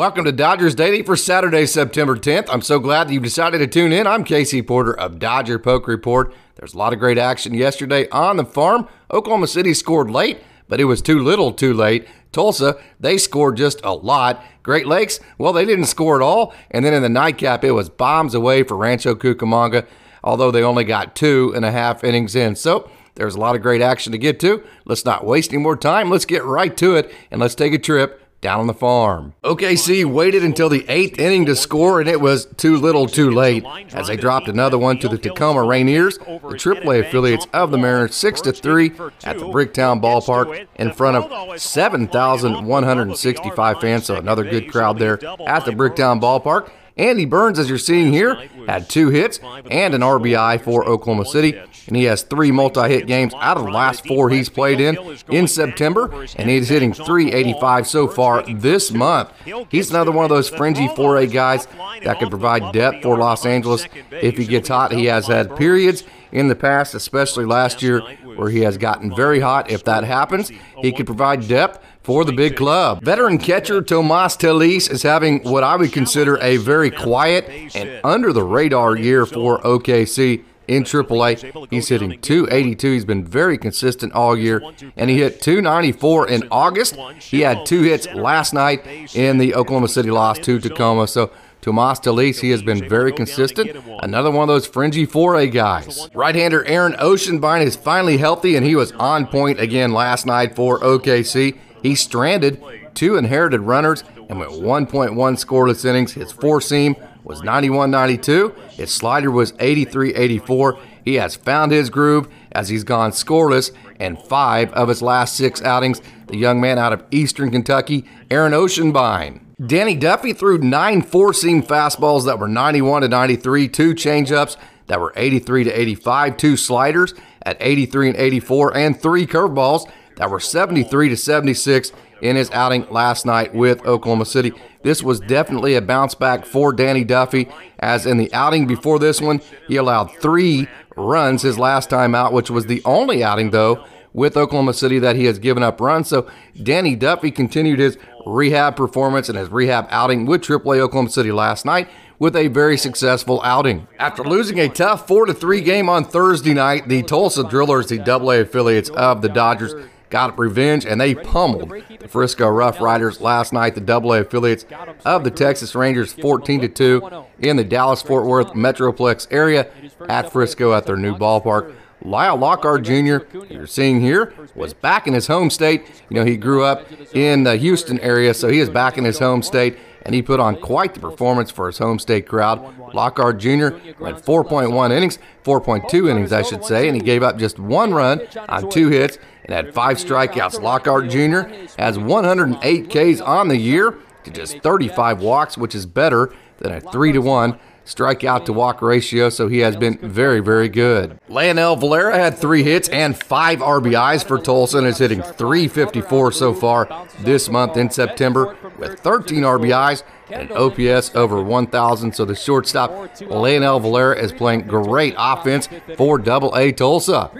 Welcome to Dodgers Daily for Saturday, September 10th. I'm so glad that you've decided to tune in. I'm Casey Porter of Dodger Poke Report. There's a lot of great action yesterday on the farm. Oklahoma City scored late, but it was too little too late. Tulsa, they scored just a lot. Great Lakes, well, they didn't score at all. And then in the nightcap, it was bombs away for Rancho Cucamonga, although they only got two and a half innings in. So there's a lot of great action to get to. Let's not waste any more time. Let's get right to it and let's take a trip down on the farm. OKC waited until the eighth inning to score, and it was too little too late as they dropped another one to the Tacoma Rainiers, the AAA affiliates of the Mariners, 6 to 3 at the Bricktown Ballpark in front of 7,165 fans. So another good crowd there at the Bricktown Ballpark. Andy Burns, as you're seeing here, had two hits and an RBI for Oklahoma City, and he has three multi-hit games out of the last four he's played in in September, and he's hitting 385 so far this month. He's another one of those fringy 4A guys that can provide depth for Los Angeles if he gets hot. He has had periods in the past, especially last year, where he has gotten very hot. If that happens, he could provide depth for the big club. Veteran catcher Tomas Telis is having what I would consider a very quiet and under the radar year for OKC in AAA. He's hitting 282. He's been very consistent all year, and he hit 294 in August. He had two hits last night in the Oklahoma City loss to Tacoma. So Tomas Telis, he has been very consistent. Another one of those fringy 4A guys. Right-hander Aaron Ochsenbein is finally healthy, and he was on point again last night for OKC. He stranded two inherited runners and went 1.1 scoreless innings. His four seam was 91 92. His slider was 83 84. He has found his groove as he's gone scoreless in five of his last six outings. The young man out of Eastern Kentucky, Aaron Ochsenbein. Danny Duffy threw nine four seam fastballs that were 91 to 93, two changeups that were 83 to 85, two sliders at 83 and 84, and three curveballs that were 73 to 76 in his outing last night with Oklahoma City. This was definitely a bounce back for Danny Duffy, as in the outing before this one, he allowed three runs his last time out, which was the only outing, though, with Oklahoma City that he has given up runs. So Danny Duffy continued his rehab performance and his rehab outing with AAA Oklahoma City last night with a very successful outing. After losing a tough 4 3 game on Thursday night, the Tulsa Drillers, the AA affiliates of the Dodgers, got revenge and they pummeled the Frisco Rough Riders last night, the AA affiliates of the Texas Rangers 14 to 2 in the Dallas Fort Worth Metroplex area at Frisco at their new ballpark. Lael Lockhart Jr., you're seeing here, was back in his home state. You know, he grew up in the Houston area, so he is back in his home state, and he put on quite the performance for his home state crowd. Lockhart Jr. went 4.1 innings, 4.2 innings, I should say, and he gave up just one run on two hits and had five strikeouts. Lockhart Jr. has 108 Ks on the year to just 35 walks, which is better than a 3 to 1 strikeout to walk ratio, so he has been very, very good. Leonel Valera had three hits and five RBIs for Tulsa and is hitting 354 so far this month in September with 13 RBIs and an OPS over 1,000. So the shortstop, Leonel Valera, is playing great offense for Double A Tulsa.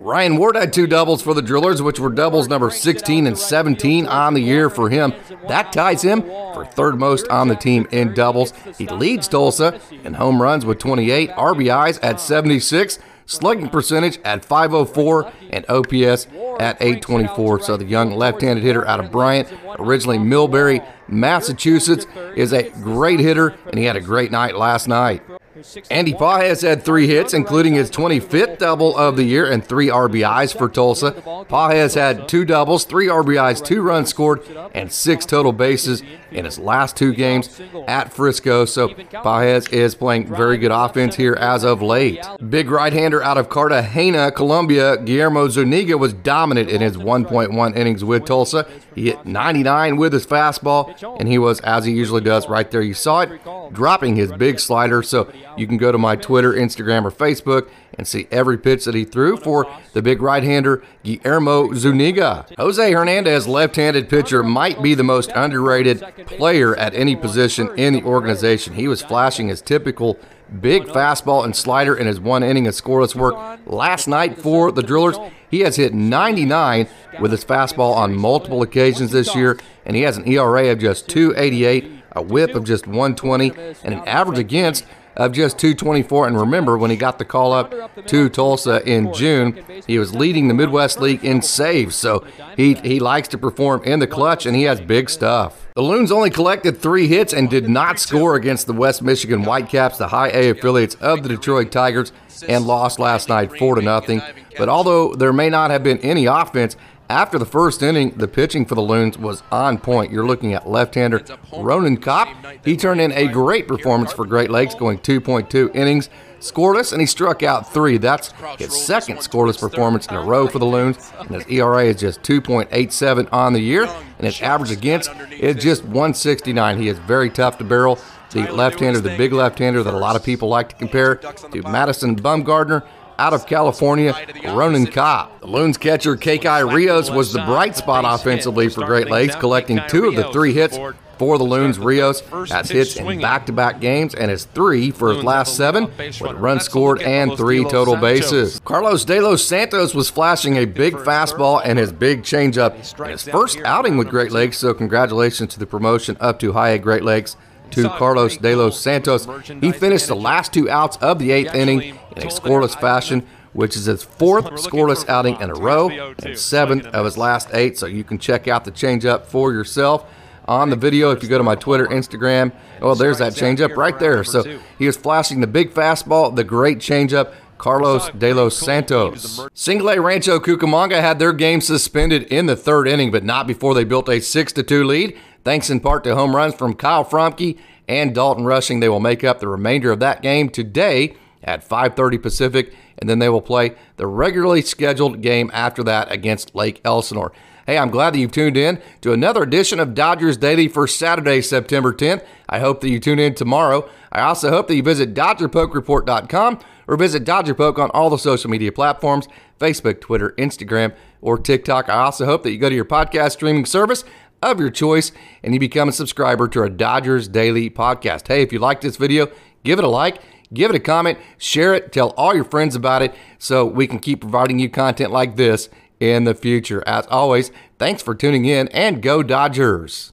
Ryan Ward had two doubles for the Drillers, which were doubles number 16 and 17 on the year for him. That ties him for third most on the team in doubles. He leads Tulsa in home runs with 28, RBIs at 76 slugging percentage at 504, and OPS at 824. So the young left-handed hitter out of Bryant, originally Millbury, Massachusetts, is a great hitter, and he had a great night last night. Andy Pages had three hits, including his 25th double of the year and three RBIs for Tulsa. Pages had two doubles, three RBIs, two runs scored, and six total bases in his last two games at Frisco. So Pages is playing very good offense here as of late. Big right-hander out of Cartagena, Colombia, Guillermo Zuniga was dominant in his 1.1 innings with Tulsa. He hit 99 with his fastball, and he was, as he usually does, right there. You saw it, dropping his big slider. So you can go to my Twitter, Instagram, or Facebook and see every pitch that he threw for the big right-hander Guillermo Zuniga. Jose Hernandez, left-handed pitcher, might be the most underrated player at any position in the organization. He was flashing his typical big fastball and slider in his one inning of scoreless work last night for the Drillers. He has hit 99 with his fastball on multiple occasions this year, and he has an ERA of just 288, a whip of just 120, and an average against of just 224. And remember, when he got the call up to Tulsa in June, he was leading the Midwest League in saves. So he, he likes to perform in the clutch, and he has big stuff. The Loons only collected three hits and did not score against the West Michigan Whitecaps, the high A affiliates of the Detroit Tigers, and lost last night 4 to nothing. But although there may not have been any offense, after the first inning, the pitching for the Loons was on point. You're looking at left-hander Ronan Kopp. He turned in a great performance for Great Lakes, going 2.2 innings, scoreless, and he struck out three. That's his second scoreless performance in a row for the Loons, and his ERA is just 2.87 on the year, and his average against is just 169. He is very tough to barrel. The left-hander, the big left-hander that a lot of people like to compare to Madison Bumgarner out of California, Ronan Kopp. The Loons catcher Kekai Rios was the bright spot offensively for Great Lakes, collecting two of the three hits for the Loons. Rios. has hits in back-to-back games and is three for his last seven, with a run scored and three total bases. Carlos De Los Santos was flashing a big fastball and his big changeup in his first outing with Great Lakes, so congratulations to the promotion up to High A Great Lakes to Carlos De Los Santos. He finished the last two outs of the eighth inning in a scoreless fashion, which is his fourth scoreless outing in a row and seventh of his last eight. So you can check out the changeup for yourself on the video if you go to my Twitter, Instagram. Oh, there's that changeup right there. So he was flashing the big fastball, the great changeup. Carlos De Los Santos. Single A Rancho Cucamonga had their game suspended in the third inning, but not before they built a 6 2 lead. Thanks in part to home runs from Kyle Fromke and Dalton Rushing. They will make up the remainder of that game today at 5:30 Pacific, and then they will play the regularly scheduled game after that against Lake Elsinore. Hey, I'm glad that you've tuned in to another edition of Dodgers Daily for Saturday, September 10th. I hope that you tune in tomorrow. I also hope that you visit DodgerPokeReport.com or visit DodgerPoke on all the social media platforms Facebook, Twitter, Instagram, or TikTok. I also hope that you go to your podcast streaming service of your choice and you become a subscriber to our Dodgers Daily podcast. Hey, if you like this video, give it a like, give it a comment, share it, tell all your friends about it so we can keep providing you content like this in the future. As always, thanks for tuning in and go Dodgers.